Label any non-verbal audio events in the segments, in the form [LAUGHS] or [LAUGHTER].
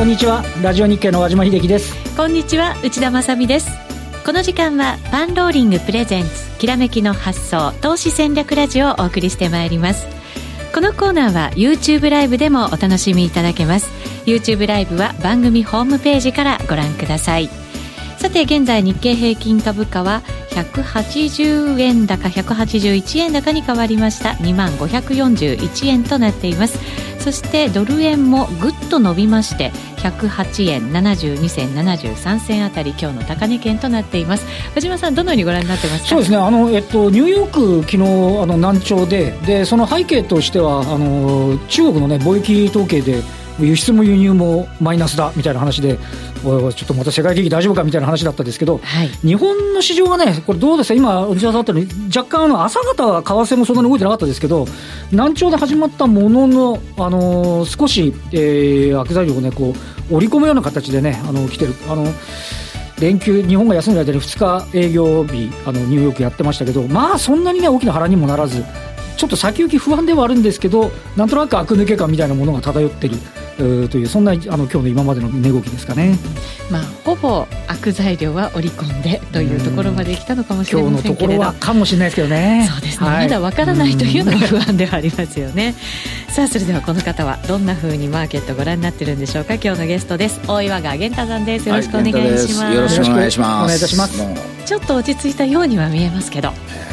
こんにちは。ラジオ日経の和島秀樹です。こんにちは。内田まさです。この時間はパンローリングプレゼンツきらめきの発想投資戦略ラジオをお送りしてまいります。このコーナーは YouTube ライブでもお楽しみいただけます。YouTube ライブは番組ホームページからご覧ください。さて現在日経平均株価は180円高181円高に変わりました。2万541円となっています。そしてドル円もぐっと伸びまして108円72銭73銭あたり今日の高値圏となっています。藤間さんどのようにご覧になってますか？そうですね。あの、えっと、ニューヨーク昨日あの難聴ででその背景としてはあの中国の、ね、貿易統計で輸出も輸入もマイナスだみたいな話で、ちょっとまた世界的大丈夫かみたいな話だったんですけど、はい、日本の市場はね、これどうですか、今、おじさんあったように、若干あの朝方は為替もそんなに動いてなかったですけど、難聴で始まったものの、あのー、少し、えー、悪材料をね、こう、織り込むような形でね、あの来てる。あの連休、日本が休んでる間に2日営業日、あのニューヨークやってましたけど、まあそんなにね、大きな波乱にもならず、ちょっと先行き不安ではあるんですけど、なんとなく悪抜け感みたいなものが漂ってる。というそんなあの今日の今までの値動きですかね。まあほぼ悪材料は織り込んでというところまで来たのかもしれませんけれど。今日のところはかもしれないですけどね。そうですね。はい、まだわからないというのが不安ではありますよね。[LAUGHS] さあそれではこの方はどんなふうにマーケットご覧になってるんでしょうか。今日のゲストです。大岩川源太さんです。よろしくお願いします。はい、よろしくお願いします。お願いいたします。ちょっと落ち着いたようには見えますけど。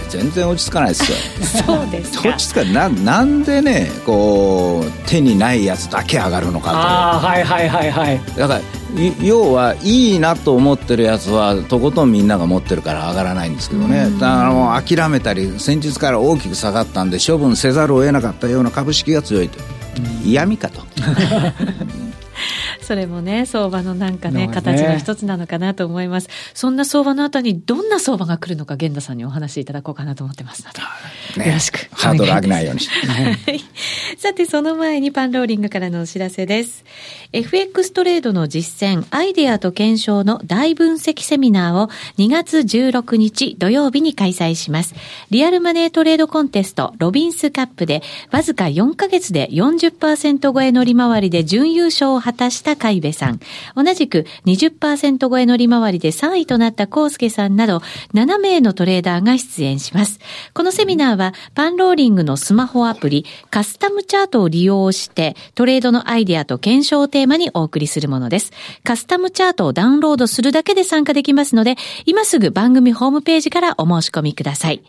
全然落ち着かないですよ。[LAUGHS] そうです落ち着かななんでねこう手にないやつだけ上がるのかと。あはいはいはいはい。だから要はいいなと思ってるやつはとことんみんなが持ってるから上がらないんですけどね。だからもう諦めたり先日から大きく下がったんで処分せざるを得なかったような株式が強いと。嫌味かと [LAUGHS] [LAUGHS] それもね、相場のなんかね、形の一つなのかなと思います。そんな相場の後にどんな相場が来るのか、源田さんにお話しいただこうかなと思ってますので、ね、よろしく。ハードル上げないように。[LAUGHS] さて、その前にパンローリングからのお知らせです。FX トレードの実践、アイデアと検証の大分析セミナーを2月16日土曜日に開催します。リアルマネートレードコンテスト、ロビンスカップで、わずか4ヶ月で40%超えの利回りで準優勝を果たした海部さん、同じく20%超えの利回りで3位となった康介さんなど、7名のトレーダーが出演します。このセミナーは、パンローリングのスマホアプリ、カスタムチャートを利用して、トレードのアイデアと検証をテーマにお送りするものです。カスタムチャートをダウンロードするだけで参加できますので、今すぐ番組ホームページからお申し込みください。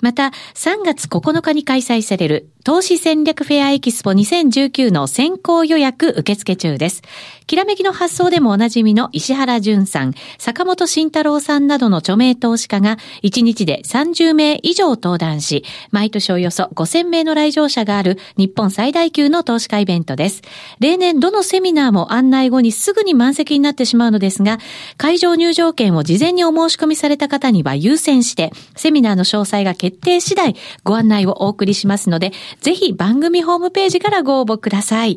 また、3月9日に開催される投資戦略フェアエキスポ2019の先行予約受付中です。きらめきの発想でもおなじみの石原淳さん、坂本慎太郎さんなどの著名投資家が1日で30名以上登壇し、毎年およそ5000名の来場者がある日本最大級の投資家イベントです。例年どのセミナーも案内後にすぐに満席になってしまうのですが、会場入場券を事前にお申し込みされた方には優先して、セミナーの詳細が決定次第ご案内をお送りしますので、ぜひ番組ホームページからご応募ください。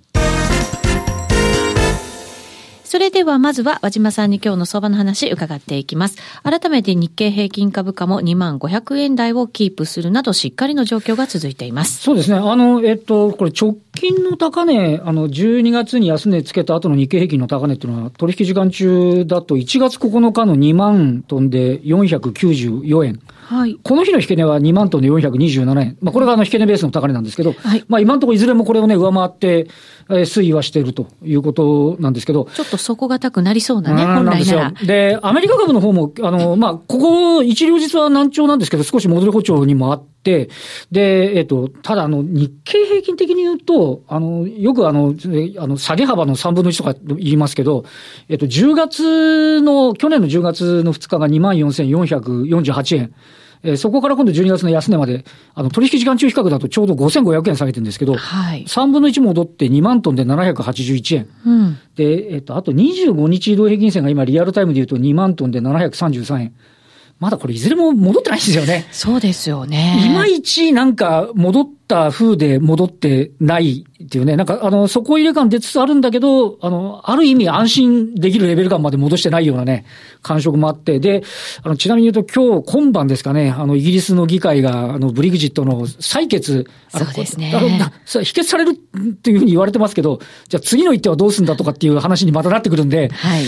それではまずは和島さんに今日の相場の話伺っていきます。改めて日経平均株価も2万500円台をキープするなどしっかりの状況が続いています。そうですね。あの、えっと、これ直近の高値、あの、12月に安値つけた後の日経平均の高値っていうのは取引時間中だと1月9日の2万トンで494円。はい、この日の引け値は2万トンで427円。まあ、これがあの引け値ベースの高値なんですけど、はい、まあ、今のところいずれもこれをね、上回って、えー、推移はしているということなんですけど。ちょっと底堅くなりそうなね、本来なら。で、アメリカ株の方も、あの、まあ、ここ一両日は難聴なんですけど、少し戻り歩調にもあって、で、えっ、ー、と、ただ、あの、日経平均的に言うと、あの、よくあの、あの、下げ幅の3分の1とか言いますけど、えっ、ー、と、10月の、去年の10月の2日が24,448円。えー、そこから今度12月の安値まで、あの、取引時間中比較だとちょうど5500円下げてるんですけど、はい、3分の1戻って2万トンで781円。うん、で、えっ、と、あと25日移動平均線が今リアルタイムで言うと2万トンで733円。まだこれいずれも戻ってないんですよね。そうですよね。いまいちなんか戻った風で戻ってないっていうね、なんかあの、底入れ感出つつあるんだけど、あの、ある意味安心できるレベル感まで戻してないようなね、感触もあって、で、あの、ちなみに言うと今日今晩ですかね、あの、イギリスの議会が、あの、ブリグジットの採決、そうですね。あの、否決されるっていうふうに言われてますけど、じゃあ次の一手はどうするんだとかっていう話にまたなってくるんで、はい。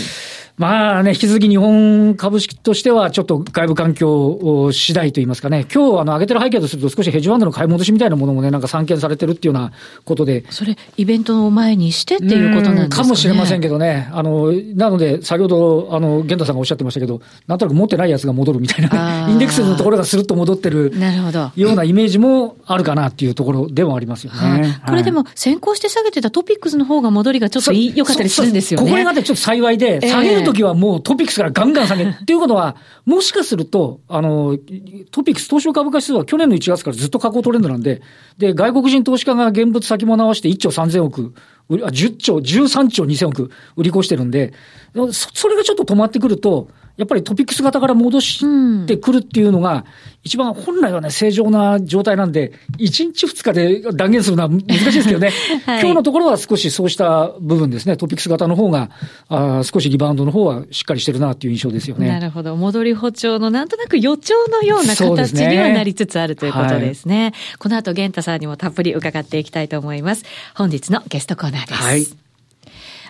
まあね、引き続き日本株式としては、ちょっと外部環境次第といいますかね、今日あの上げてる背景とすると、少しヘッジファンドの買い戻しみたいなものもね、なんか散見されてるっていうようなことで。それ、イベントを前にしてっていうことなんですか、ね、かもしれませんけどね、あのなので、先ほど、あの源太さんがおっしゃってましたけど、なんとなく持ってないやつが戻るみたいな、インデックスのところがするっと戻ってる。なるほど。ようなイメージもあるかなっていうところでもありますよね。はい、これでも、先行して下げてたトピックスの方が戻りがちょっと良かったりするんですよね。ここがね、ちょっと幸いで、下げるときはもうトピックスからガンガン下げる。っていうことは、[LAUGHS] もしかすると、あの、トピックス東証株価指数は去年の1月からずっと下降トレンドなんで、で、外国人投資家が現物先物合わせて1兆3000億、10兆、13兆2000億売り越してるんで、それがちょっと止まってくると、やっぱりトピックス型から戻してくるっていうのが、一番本来はね、正常な状態なんで、1日2日で断言するのは難しいですけどね、[LAUGHS] はい、今日のところは少しそうした部分ですね、トピックス型の方が、あ少しリバウンドの方はしっかりしてるなっていう印象ですよね。なるほど。戻り歩調のなんとなく予兆のような形にはなりつつあるということですね。すねはい、この後、玄太さんにもたっぷり伺っていきたいと思います。本日のゲストコーナーです。はい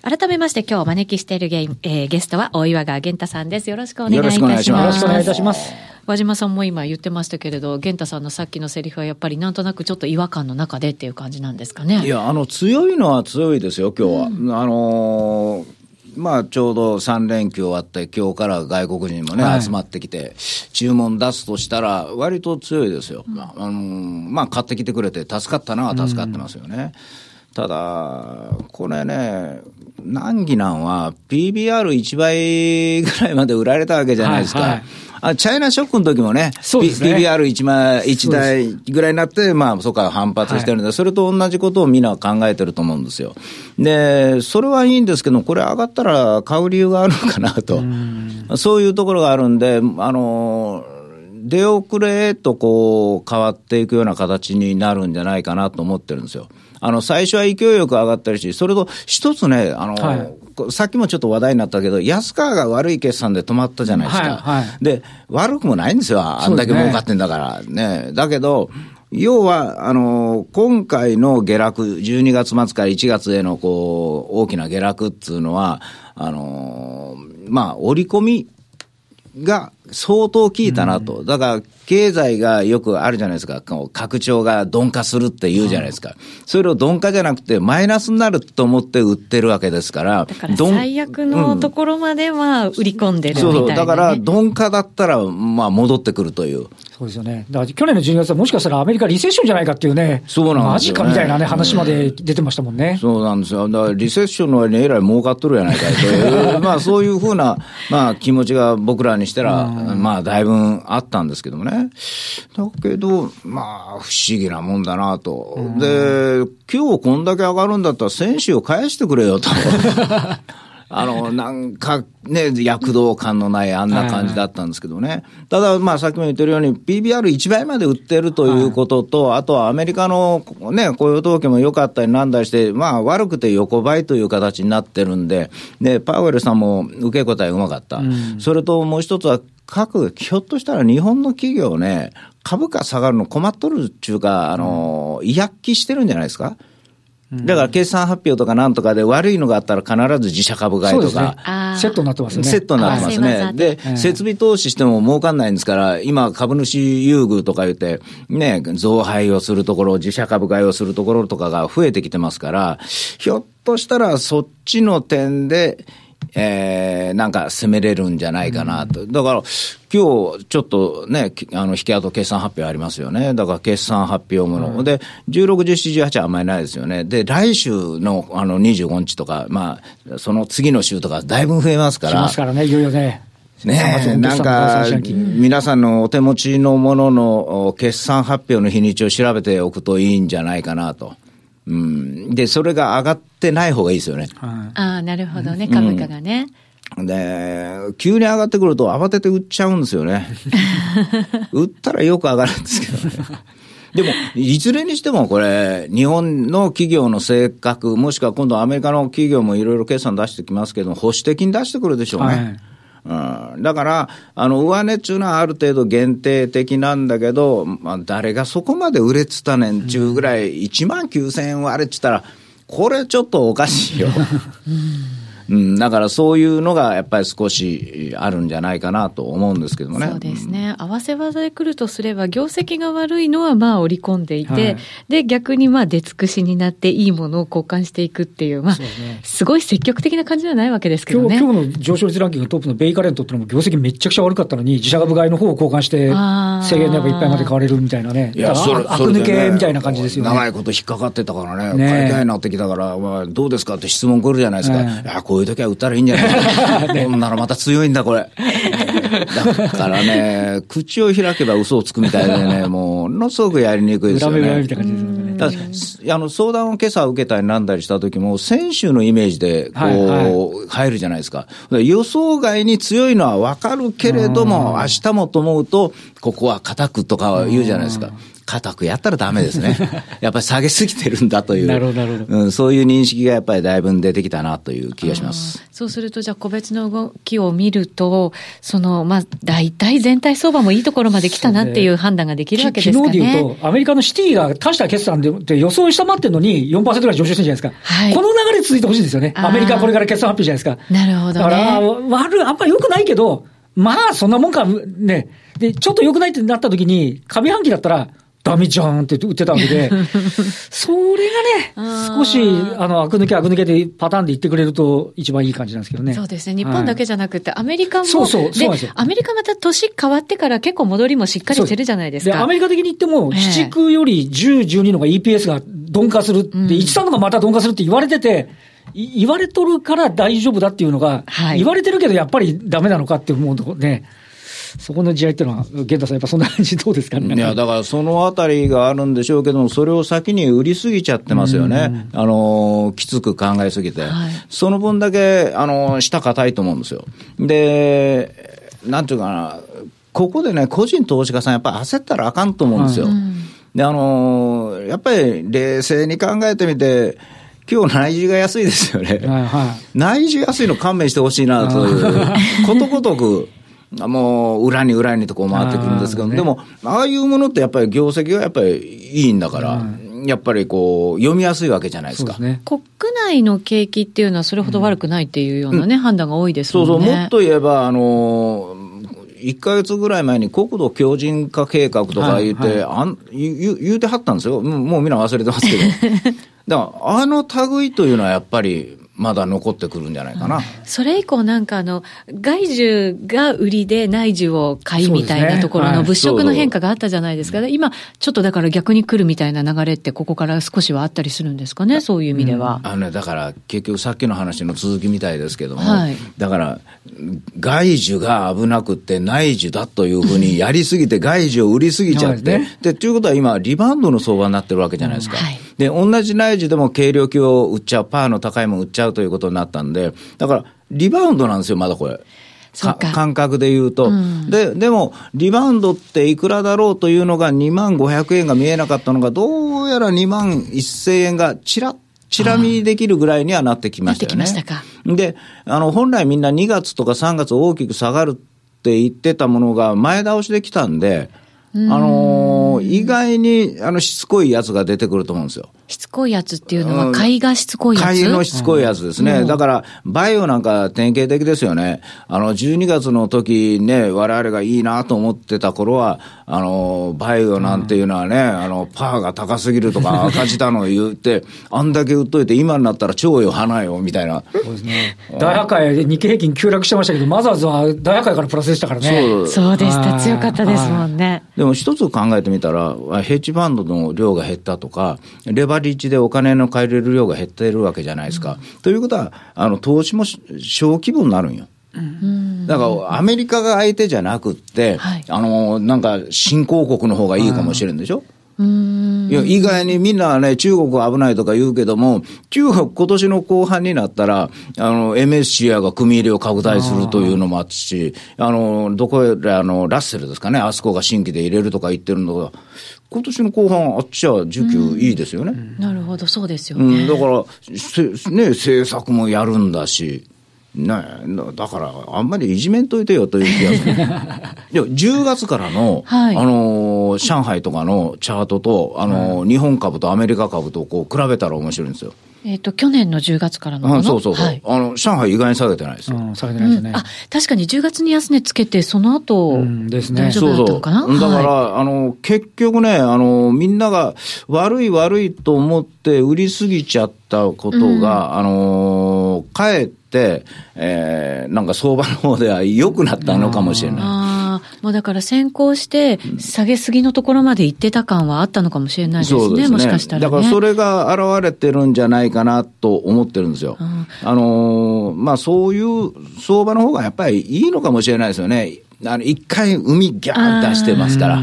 改めまして今日お招きしているゲ,、えー、ゲストは大岩川源太さんです。よろしくお願いいたします。よろしくお願いいたします。和島さんも今言ってましたけれど、源太さんのさっきのセリフはやっぱりなんとなくちょっと違和感の中でっていう感じなんですかね。いや、あの、強いのは強いですよ、今日は。うん、あのーまあ、ちょうど3連休終わって、今日から外国人もね、はい、集まってきて、注文出すとしたら、割と強いですよ。うん、あのまあ、買ってきてくれて、助かったのは助かってますよね。うんただ、これね、難儀なんは PBR1 倍ぐらいまで売られたわけじゃないですか。はいはい、あチャイナショックの時もね、そうですね PBR1 枚、1台ぐらいになって、まあ、そこから反発してるんで、はい、それと同じことをみんな考えてると思うんですよ。で、それはいいんですけど、これ上がったら買う理由があるのかなと。そういうところがあるんで、あの、出遅れとこう変わっていくような形になるんじゃないかなと思ってるんですよ。あの、最初は勢いよく上がったりし、それと一つね、あの、はい、さっきもちょっと話題になったけど、安川が悪い決算で止まったじゃないですか。はいはい、で、悪くもないんですよ。あんだけ儲かってんだから。ね。だけど、要は、あの、今回の下落、12月末から1月への、こう、大きな下落っていうのは、あの、まあ、織り込みが相当効いたなと。だから、経済がよくあるじゃないですか。拡張が鈍化するって言うじゃないですか。それを鈍化じゃなくて、マイナスになると思って売ってるわけですから。だから最悪のところまでは売り込んでるみたいな、ね、そう。だから、鈍化だったら、まあ、戻ってくるという。そうですよね。だから、去年の12月はもしかしたらアメリカリセッションじゃないかっていうね。そうなんですよ、ね、マジかみたいなね、話まで出てましたもんね。そうなんですよ。だから、リセッションの割にえらい儲かっとるやないかいという、[LAUGHS] まあ、そういうふうな、まあ、気持ちが僕らにしたら、まあ、だいぶあったんですけどもね。だけど、まあ、不思議なもんだなと。で、今日こんだけ上がるんだったら選手を返してくれよと。[LAUGHS] あの、なんかね、躍動感のないあんな感じだったんですけどね。ただ、まあさっきも言ってるように PBR1 倍まで売ってるということと、あとはアメリカのね、雇用統計も良かったりなんだりして、まあ悪くて横ばいという形になってるんで、で、パウエルさんも受け答えうまかった。それともう一つは各、ひょっとしたら日本の企業ね、株価下がるの困っとるっていうか、あの、違約気してるんじゃないですか？だから決算発表とかなんとかで悪いのがあったら必ず自社株買いとか、ね、セットになってますね。セットになってますね。で、設備投資しても儲かんないんですから、今株主優遇とか言って、ね、増配をするところ、自社株買いをするところとかが増えてきてますから、ひょっとしたらそっちの点で、えー、なんか攻めれるんじゃないかなと。だから、今日ちょっとね、あの、引き跡決算発表ありますよね。だから決算発表もの。うん、で、16、17、18はあんまりないですよね。で、来週のあの25日とか、まあ、その次の週とか、だいぶ増えますから。ますからね、いよいよね。ねなんか、皆さんのお手持ちのものの決算発表の日にちを調べておくといいんじゃないかなと。うん、で、それが上がってない方がいいですよね。はい、ああ、なるほどね、株価がね。で、急に上がってくると慌てて売っちゃうんですよね。[LAUGHS] 売ったらよく上がるんですけどね。でも、いずれにしてもこれ、日本の企業の性格、もしくは今度アメリカの企業もいろいろ決算出してきますけど、保守的に出してくるでしょうね。はいだから、あの、上値っていうのはある程度限定的なんだけど、まあ、誰がそこまで売れてたねんちゅうぐらい、1万9000円割れって言ったら、これちょっとおかしいよ。うん、だからそういうのがやっぱり少しあるんじゃないかなと思うんですけどもね。そうですね。合わせ技で来るとすれば、業績が悪いのはまあ織り込んでいて、はい、で、逆にまあ出尽くしになっていいものを交換していくっていう、まあ、ね、すごい積極的な感じではないわけですけどね。今日今日の上昇率ランキングトップのベイカレントっていうのも業績めちゃくちゃ悪かったのに、自社株買いの方を交換して、制限のいっぱいまで買われるみたいなね。いや、それ、悪抜けみたいな感じですよね。長いこと引っかかってたからね、ね買いたいなってきたから、まあ、どうですかって質問来るじゃないですか。いや、こういう時は売ったらいいんじゃない？[LAUGHS] こんなのまた強いんだ、これ。だからね、口を開けば嘘をつくみたいでね、[LAUGHS] ものすごくやりにくいですよね。裏みたいな感じですね。あの、相談を今朝受けたりなんだりした時も、先週のイメージで、こう、入るじゃないですか。予想外に強いのはわかるけれども、明日もと思うと、ここは硬くとか言うじゃないですか。固くやったらダメですね。[LAUGHS] やっぱり下げすぎてるんだという。なるほど、なるほど。うん、そういう認識がやっぱりだいぶ出てきたなという気がします。そうすると、じゃあ個別の動きを見ると、その、まあ、大体全体相場もいいところまで来たなっていう判断ができるわけですかね。昨日で言うと、アメリカのシティが足した決算で予想下回ってるのに4%ぐらい上昇してるじゃないですか。はい。この流れ続いてほしいですよね。アメリカこれから決算発表じゃないですか。なるほど、ね。だから、悪い、あんまり良くないけど、まあ、そんなもんか、ね。で、ちょっと良くないってなった時に、上半期だったら、ダメじゃんって言ってたわけで、[LAUGHS] それがね、少し、あの、悪抜け悪抜けでパターンで言ってくれると一番いい感じなんですけどね。そうですね。日本だけじゃなくて、アメリカも、そうそう、そうでアメリカまた年変わってから結構戻りもしっかりしてるじゃないですか。で、アメリカ的に言っても、四畜より10、12のが EPS が鈍化するって、13のがまた鈍化するって言われてて、言われとるから大丈夫だっていうのが、はい、言われてるけどやっぱりダメなのかって思うとね。そこの地合いっていうのは、源太さん、やっぱそんな感じどうですかね。いや、だからそのあたりがあるんでしょうけども、それを先に売りすぎちゃってますよね。あの、きつく考えすぎて。はい、その分だけ、あの、下硬いと思うんですよ。で、なんていうかな、ここでね、個人投資家さん、やっぱり焦ったらあかんと思うんですよ。はい、で、あの、やっぱり冷静に考えてみて、今日内需が安いですよね。はいはい、内需安いの勘弁してほしいなという、[LAUGHS] ことごとく。もう裏に裏にとこう回ってくるんですけど、ね、でも、ああいうものってやっぱり業績がやっぱりいいんだから、やっぱりこう、読みやすいわけじゃないですか。すね、国内の景気っていうのはそれほど悪くないっていうようなね、うん、判断が多いですもんね。そうそう、もっと言えば、あの1か月ぐらい前に国土強靭化計画とか言って、はいはい、あん言言うてはったんですよ。もうみんな忘れてますけど。[LAUGHS] だから、あの類というのはやっぱり、まだ残ってくるんじゃないかな。それ以降なんかあの、外需が売りで内需を買いみたいなところの物色の変化があったじゃないですか。すねはい、今、ちょっとだから逆に来るみたいな流れってここから少しはあったりするんですかね、そういう意味では。うん、あのね、だから結局さっきの話の続きみたいですけども、はい、だから外需が危なくって内需だというふうにやりすぎて外需を売りすぎちゃって、ね、で、ということは今リバウンドの相場になってるわけじゃないですか。うんはい、で、同じ内需でも軽量級を売っちゃう、パーの高いもん売っちゃうということになったんで、だから、リバウンドなんですよ、まだこれ。感覚で言うと、うん、で、でも、リバウンドっていくらだろうというのが2万500円が見えなかったのが、どうやら2万1000円がちらっチラ見できるぐらいにはなってきましたよね。で、あの、本来みんな2月とか3月大きく下がるって言ってたものが前倒しできたんで、あのー、意外に、あの、しつこいやつが出てくると思うんですよ。しつこいやつっていうのは、貝がしつこいやつ、貝のしつこいやつですね。うん、だから、バイオなんか典型的ですよね。あの、12月の時ね、我々がいいなと思ってた頃は、あの、バイオなんていうのはね、あの、パーが高すぎるとか赤字だの言って、あんだけ売っといて、今になったら超よ、花よ、みたいな。そうですね。大破壊で日経平均急落してましたけど、マザーズは大破壊からプラスでしたからね。そうそうでした。強かったですもんね。でも一つ考えてみたら、ヘッジファンドの量が減ったとか、レバリッジでお金の借りれる量が減っているわけじゃないですか。うん、ということは、あの、投資も小規模になるんよ。だからアメリカが相手じゃなくって、はい、あのなんか新興国の方がいいかもしれんでしょ、うん。いや意外にみんなはね、中国は危ないとか言うけども、中国今年の後半になったら、あの、MSCI が組み入れを拡大するというのもあったし、あの、どこへ、あの、ラッセルですかね、あそこが新規で入れるとか言ってるのが、今年の後半、あっちは需給いいですよね。なるほど、そうですようん、ね。だから、せね、政策もやるんだし、ね、だから、あんまりいじめんといてよという気がする。[LAUGHS] いや、10月からの、はい。あのー上海とかのチャートと、あのー日本株とアメリカ株とこう比べたら面白いんですよ。えっ、と、去年の10月からのもの？うん、そうそうそう、はい。あの、上海意外に下げてないですよ。うん、下げてないですよね。あ、確かに10月に安値つけて、その後、うんですね。大丈夫だったのかな？だから、はあの、結局ね、あの、みんなが悪い悪いと思って売りすぎちゃったことが、あの、かえって、えーなんか相場の方では良くなったのかもしれない。ああ、もうだから先行して、下げすぎのところまで行ってた感はあったのかもしれないですね、もしかしたらね。だからそれが現れてるんじゃないかなと思ってるんですよ。うんあのーまあそういう相場の方がやっぱりいいのかもしれないですよね。あの、一回海ギャーン出してますから。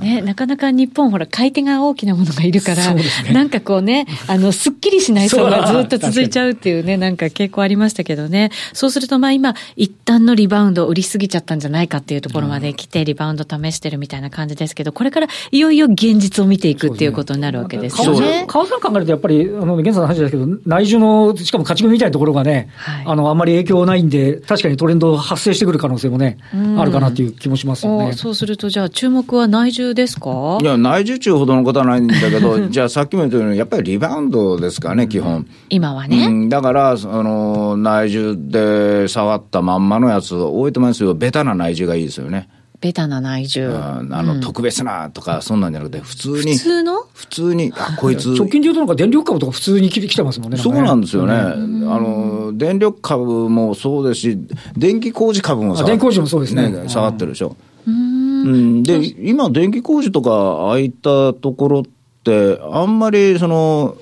ね、なかなか日本、ほら、買い手が大きなものがいるから、そうですね。なんかこうね、あの、すっきりしない相場そうずっと続いちゃうっていうね、なんか傾向ありましたけどね。そうすると、まあ今、一旦のリバウンド、売りすぎちゃったんじゃないかっていうところまで来て、リバウンド試してるみたいな感じですけど、これからいよいよ現実を見ていくっていうことになるわけですよそうね。川さん考えると、やっぱり、あの、現在の話ですけど、内需の、しかも勝ち組みたいなところがね、はい。あの、あんまり影響ないんで、確かにトレンド発生してくる可能性もね、うん。あるかなっていう気もしますよね。おそうすると、じゃあ注目は内需ですか？いや、内需中ほどのことはないんだけど、[LAUGHS] じゃあさっきも言ったように、やっぱりリバウンドですからね、基本。今はね。うん、だから、その、内需で触ったまんまのやつ多いと思いますよ。ベタな内需がいいですよね。ベタな内需。うんあの、特別なとか、そんなんじゃなくて、普通に。普通の？普通に、あ、こいつ。[LAUGHS] 直近で言うとなんか電力株とか普通に来てますもんね。そうなんですよね。ね。あの、電力株もそうですし、電気工事株もあ電気工事もそうですね下がってるでしょ。うで、今、電気工事とか、ああいったところって、あんまり、その、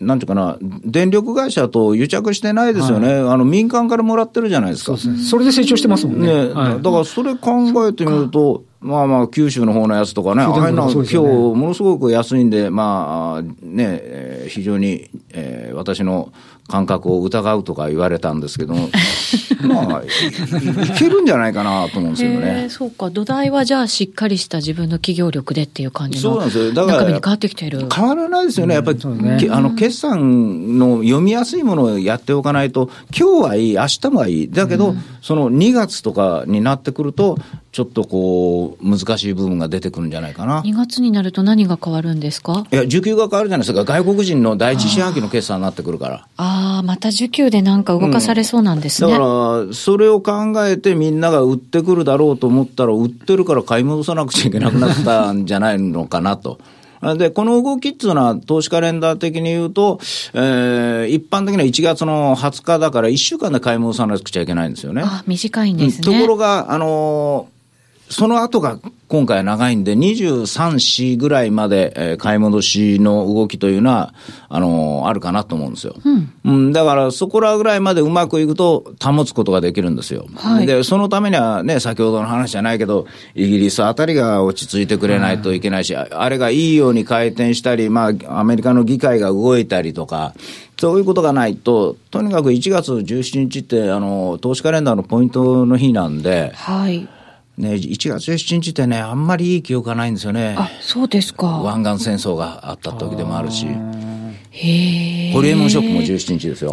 なんていうかな、電力会社と癒着してないですよね。あの、民間からもらってるじゃないですか。そうですね。それで成長してますもんね。ね、はいだからそれ考えてみると、まあまあ、九州の方のやつとかね、ああいうの、今日ものすごく安いんで、まあ、ね、えー非常に、えー私の感覚を疑うとか言われたんですけども、[LAUGHS] まあ、いいけるんじゃないかなと思うんですけどね。そうか。土台はじゃあしっかりした自分の企業力でっていう感じのそうなんですよ。だから、中身に変わってきている。変わらないですよね。やっぱり、そうねけあの、決算の読みやすいものをやっておかないと、今日はいい、明日もはいい。だけど、その2月とかになってくると、ちょっとこう、難しい部分が出てくるんじゃないかな。2月になると何が変わるんですか？いや、需給が変わるじゃないですか。外国人の第一四半期の決算になってくるから。ああ、また需給でなんか動かされそうなんですね。だから、それを考えてみんなが売ってくるだろうと思ったら、売ってるから買い戻さなくちゃいけなくなったんじゃないのかなと。[LAUGHS] で、この動きっていうのは、投資カレンダー的に言うと、えー一般的には1月の20日だから1週間で買い戻さなくちゃいけないんですよね。あ短いんですね。ところが、あのーその後が今回は長いんで、23、4ぐらいまで、えー買い戻しの動きというのは、あのーあるかなと思うんですよ。うん。だから、そこらぐらいまでうまくいくと保つことができるんですよ。はいで、そのためにはね、先ほどの話じゃないけど、イギリスあたりが落ち着いてくれないといけないし、ああれがいいように回転したり、まあ、アメリカの議会が動いたりとか、そういうことがないと、とにかく1月17日って、あの、投資カレンダーのポイントの日なんで、はい。ね、1月17日ってね、あんまりいい記憶がないんですよね。あ、そうですか。湾岸戦争があった時でもあるし、へえ。ホリエモンショックも17日ですよ。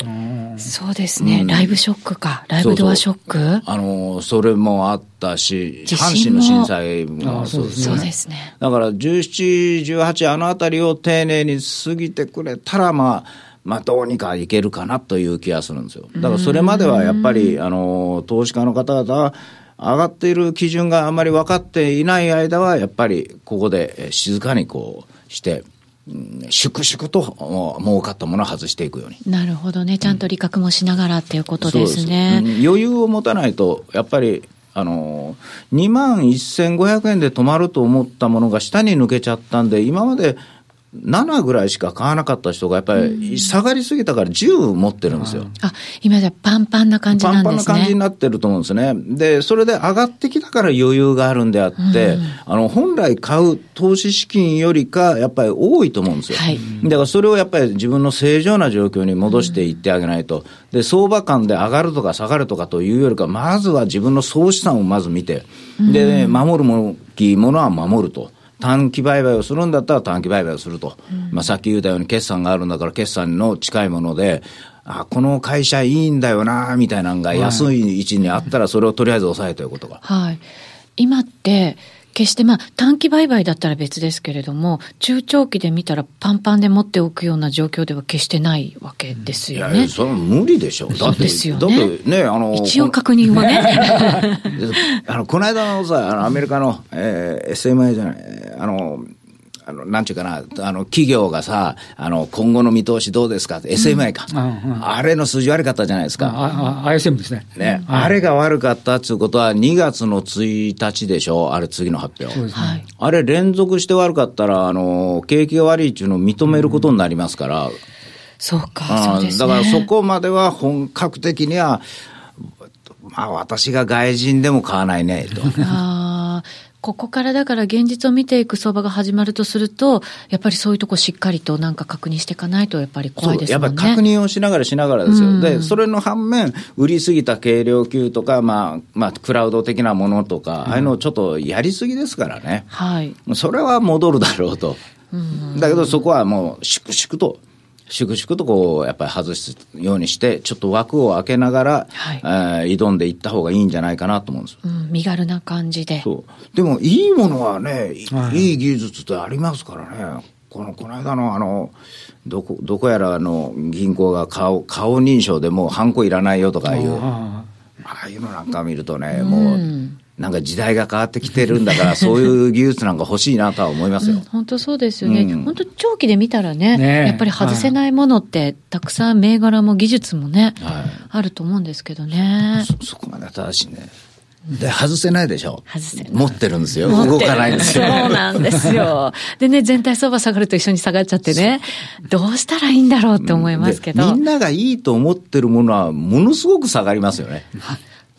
そうですね、ライブショックか。ライブドアショック？あの、それもあったし、地阪神の震災もあそうですね。ですね。だから17、18、あのあたりを丁寧に過ぎてくれたら、まあ、まあ、どうにかいけるかなという気がするんですよ。だからそれまではやっぱり、あの、投資家の方々は、上がっている基準があまり分かっていない間は、やっぱりここでえ静かにこうして、うん粛々とお儲かったものを外していくように。なるほどね。ちゃんと理覚もしながらっていうことですね。そうですうん余裕を持たないと、やっぱり、あの、2万1500円で止まると思ったものが下に抜けちゃったんで、今まで7ぐらいしか買わなかった人が、やっぱり下がりすぎたから10持ってるんですよ。あ、今じゃパンパンな感じなんですね。パンパンな感じになってると思うんですね。で、それで上がってきたから余裕があるんであって、あの、本来買う投資資金よりか、やっぱり多いと思うんですよ。はいだからそれをやっぱり自分の正常な状況に戻していってあげないと。で、相場感で上がるとか下がるとかというよりか、まずは自分の総資産をまず見て、で、守るもきものは守ると。短期売買をするんだったら短期売買をすると。まあさっき言ったように決算があるんだから決算の近いもので、あ、この会社いいんだよな、みたいなのが安い位置にあったら、それをとりあえず抑えということが。はい。今って、決してまあ短期売買だったら別ですけれども、中長期で見たらパンパンで持っておくような状況では決してないわけですいや、よね。それは無理でしょ。うって、ですよねだってね、あの、[LAUGHS] 一応確認はね。[LAUGHS] あの、この間のさ、あの、アメリカの、えー SMI じゃない、えーあの、あの、なんちゅうかな、あの、企業がさ、あの、今後の見通しどうですか？SMI か、うん。うん。あれの数字悪かったじゃないですか。ああ ISM ですね。ね、あれが悪かったっていうことは、2月の1日でしょ、あれ、次の発表。あれ、連続して悪かったら、あの、景気が悪いっていうのを認めることになりますから、そうか、あそうですね。だからそこまでは本格的には、まあ、私が外人でも買わないね、と。[LAUGHS] ああ、ここからだから現実を見ていく相場が始まるとすると、やっぱりそういうとこしっかりとなんか確認していかないとやっぱり怖いですね。やっぱり確認をしながらしながらですよ。うんで、それの反面、売りすぎた軽量級とか、まあ、まあ、クラウド的なものとか、ああいうのをちょっとやりすぎですからね。はい。それは戻るだろうと。だけどそこはもう、粛々と、粛々とこう、やっぱり外すようにして、ちょっと枠を開けながら、はいえー挑んでいった方がいいんじゃないかなと思うんです。うん、身軽な感じで。そう。でも、いいものはね、いはい技術ってありますからね。この、この間のあの、どこ、どこやらあの、銀行が顔、顔認証でもうハンコいらないよとかいう、あああいうのなんか見るとね、もう、なんか時代が変わってきてるんだから、[LAUGHS] そういう技術なんか欲しいなとは思いますよ。本当そうですよね。うん本当長期で見たらね、ねえやっぱり外せないものって、たくさん銘柄も技術もね、はいあると思うんですけどね。そ、そこまで正しいね。で、外せないでしょ。外せ持ってるんですよ。動かないんですそうよ。なんですよ。[LAUGHS] でね、全体相場下がると一緒に下がっちゃってね、どうしたらいいんだろうって思いますけど。でみんながいいと思ってるものは、ものすごく下がりますよね。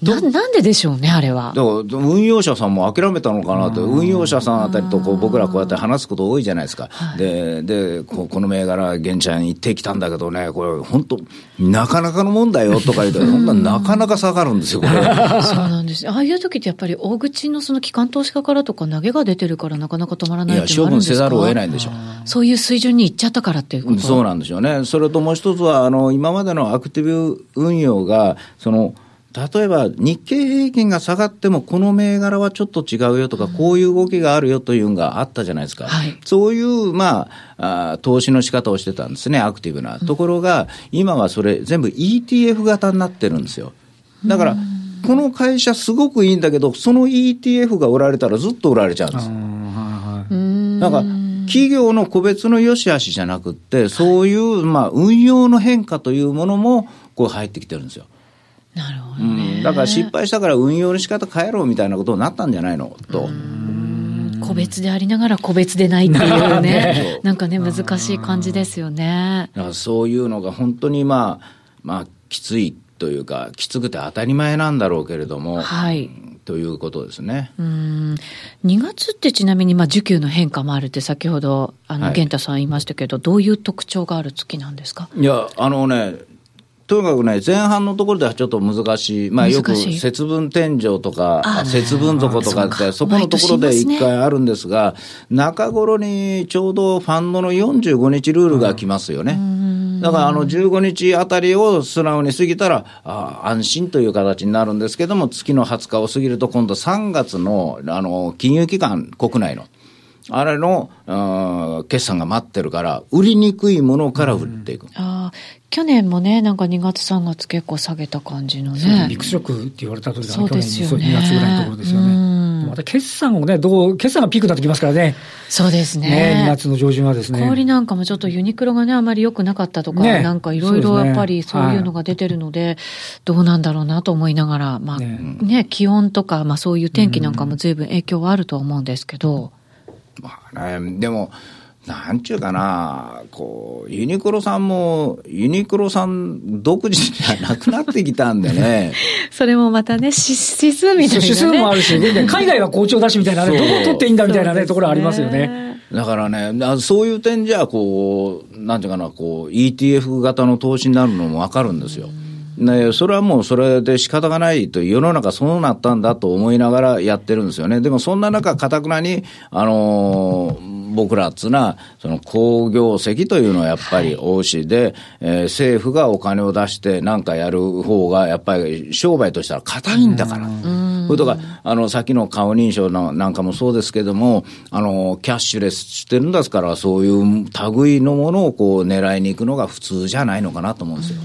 ななんででしょうね、あれは。だから運用者さんも諦めたのかなって、運用者さんあたりとこう僕らこうやって話すこと多いじゃないですか。で、で、ここの銘柄、玄ちゃん行ってきたんだけどね、これ本当、なかなかのもんだよとか言うと、そんななかなか下がるんですよ、これ。[LAUGHS] そうなんです。ああいう時ってやっぱり大口のその機関投資家からとか投げが出てるからなかなか止まらないいや、っていうの処はあるんですか？分せざるを得ないんでしょう。そういう水準に行っちゃったからっていうこと？そうなんでしょうね。それともう一つは、あの、今までのアクティブ運用が、その、例えば日経平均が下がっても、この銘柄はちょっと違うよとか、こういう動きがあるよというのがあったじゃないですか。はいそういう、まああ、投資の仕方をしてたんですね、アクティブな。ところが、今はそれ全部 ETF 型になってるんですよ。だから、この会社すごくいいんだけど、その ETF が売られたらずっと売られちゃうんです。はいはうーんなんか、企業の個別の良し悪しじゃなくって、そういう、まあ、運用の変化というものも、こう入ってきてるんですよ。なるほうどね。ん。だから失敗したから運用の仕方変えろみたいなことになったんじゃないの？と。個別でありながら個別でないっていうね。なんかね、難しい感じですよね。そういうのが本当にまあ、まあ、きついというか、きつくて当たり前なんだろうけれども、はいということですね。うん2月ってちなみに、まあ、需給の変化もあるって先ほど、あの、はい玄太さん言いましたけど、どういう特徴がある月なんですか？いや、あのね、とにかくね、前半のところではちょっと難しい。まあよく節分天井とか節分底とかって、あそうかそこのところで一回あるんですが、中頃にちょうどファンドの45日ルールが来ますよね。だからあの15日あたりを素直に過ぎたら、あ安心という形になるんですけども、月の20日を過ぎると今度3月のあの金融機関、国内の。あれの、うん決算が待ってるから、売りにくいものから売っていく。ああ、去年もね、なんか2月3月結構下げた感じのい。ね。ビッグショックって言われた時だね去年の2月ぐらいのところですよね。うんまた決算をね、どう、決算がピークになってきますからね。そうですね。ね、2月の上旬はですね。小売なんかもちょっとユニクロがね、あまり良くなかったとか、ねなんかいろいろやっぱりそういうのが出てるので、どうなんだろうなと思いながら、まあねね気温とか、まあそういう天気なんかも随分影響はあるとは思うんですけど、まあね、でも、なんちゅうかな、こう、ユニクロさんも、ユニクロさん独自じゃなくなってきたんでね。それもまたね、指数みたいな、ね、指数もあるし、海外は好調だしみたいなね、どこ取っていいんだみたいなね、ところありますよね。だからね、そういう点じゃ、こう、なんていうかな、こう、ETF 型の投資になるのもわかるんですよ。ね、それはもうそれで仕方がないと、世の中そうなったんだと思いながらやってるんですよね。でもそんな中、かたくなに、あのー、僕らっつうのは、その工業績というのはやっぱり大しで、はい、えー、政府がお金を出してなんかやる方が、やっぱり商売としたら硬いんだから。それとか、あの、さっきの顔認証のなんかもそうですけども、あの、キャッシュレスしてるんですから、そういう類のものをこう狙いに行くのが普通じゃないのかなと思うんですよ。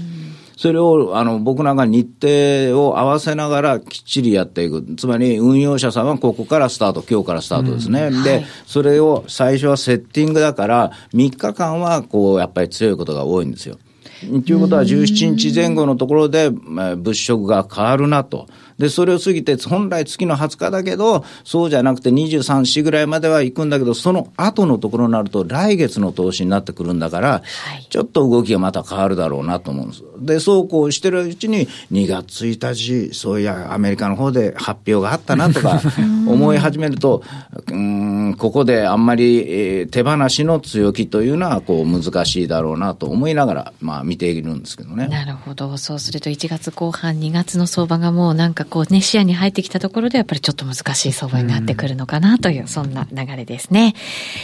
それを、あの、僕なんか日程を合わせながらきっちりやっていく。つまり、運用者さんはここからスタート、今日からスタートですね。うん、で、はい、それを最初はセッティングだから、3日間は、こう、やっぱり強いことが多いんですよ。ということは、17日前後のところで、物色が変わるなと。で、それを過ぎて、本来月の20日だけど、そうじゃなくて23、4ぐらいまでは行くんだけど、その後のところになると、来月の投資になってくるんだから、はい、ちょっと動きがまた変わるだろうなと思うんです。で、そうこうしてるうちに、2月1日、そういや、アメリカの方で発表があったなとか、思い始めると、うん、ここであんまり、えー、手放しの強気というのは、こう、難しいだろうなと思いながら、まあ、見ているんですけどね。なるほど。そうすると、1月後半、2月の相場がもうなんかこうね、視野に入ってきたところでやっぱりちょっと難しい相場になってくるのかなという、そんな流れですね。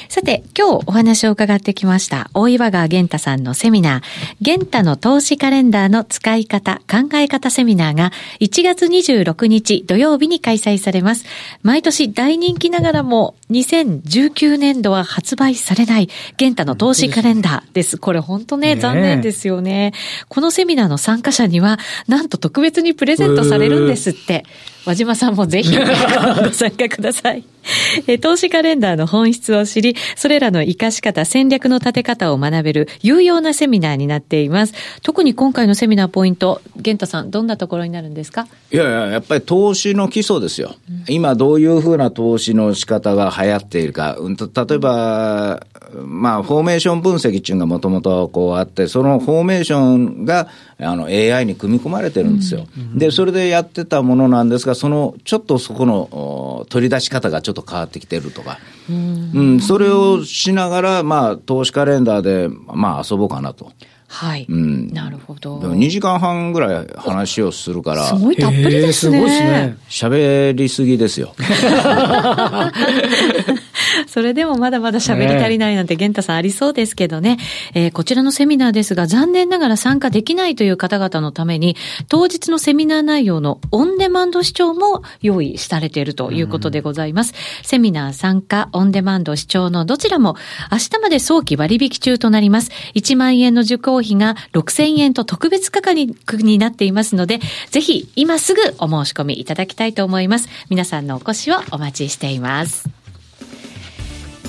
さて、今日お話を伺ってきました、大岩川玄太さんのセミナー、玄太の投資カレンダーの使い方、考え方セミナーが1月26日土曜日に開催されます。毎年大人気ながらも2019年度は発売されない玄太の投資カレンダーです。これ本当ね、残念ですよね。このセミナーの参加者には、なんと特別にプレゼントされるんですって。和島さんもぜひ [LAUGHS] ご参加ください。投資カレンダーの本質を知り、それらの活かし方、戦略の立て方を学べる有用なセミナーになっています。特に今回のセミナーポイント、玄太さん、どんなところになるんですか？いやいや、やっぱり投資の基礎ですよ。うん、今どういうふうな投資の仕方が流行っているか。例えば、まあ、フォーメーション分析っていうのがもともとこうあって、そのフォーメーションがあの AI に組み込まれてるんですよ。で、それでやってたものなんですが、そのちょっとそこの取り出し方がちょっと変わってきてるとか、うん、うん、それをしながら、まあ、投資カレンダーで、まあ、遊ぼうかなと。はい。うん。なるほど。でも2時間半ぐらい話をするから。すごいたっぷりですね。すごいですね。喋りすぎですよ。[LAUGHS] それでもまだまだ喋り足りないなんて、玄太さんありそうですけどね。えー、こちらのセミナーですが、残念ながら参加できないという方々のために、当日のセミナー内容のオンデマンド視聴も用意されているということでございます。セミナー参加、オンデマンド視聴のどちらも、明日まで早期割引中となります。1万円の受講費が6000円と特別価格にになっていますので、ぜひ今すぐお申し込みいただきたいと思います。皆さんのお越しをお待ちしています。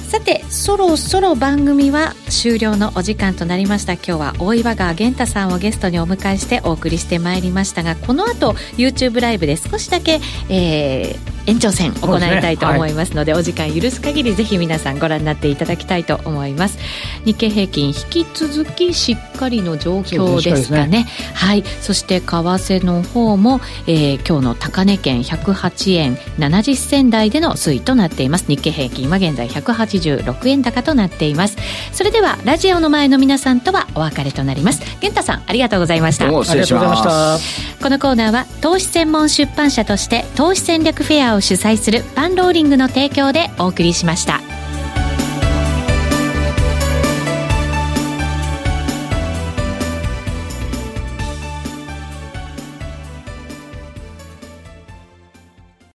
さてそろそろ番組は終了のお時間となりました。今日は大岩川源太さんをゲストにお迎えしてお送りしてまいりましたがこの後 YouTube ライブで少しだけ、えー、延長戦行いたいと思いますので、ねはい、お時間許す限りぜひ皆さんご覧になっていただきたいと思います。日経平均引き続きしっかりの状況ですかね、ね、はい。そして為替の方も、えー、今日の高値圏108円70銭台での推移となっています。日経平均は現在186円高となっています。それではラジオの前の皆さんとはお別れとなります。源太さんありがとうございました。ありがとうございました。このコーナーは投資専門出版社として投資戦略フェアを主催するパンローリングの提供でお送りしました。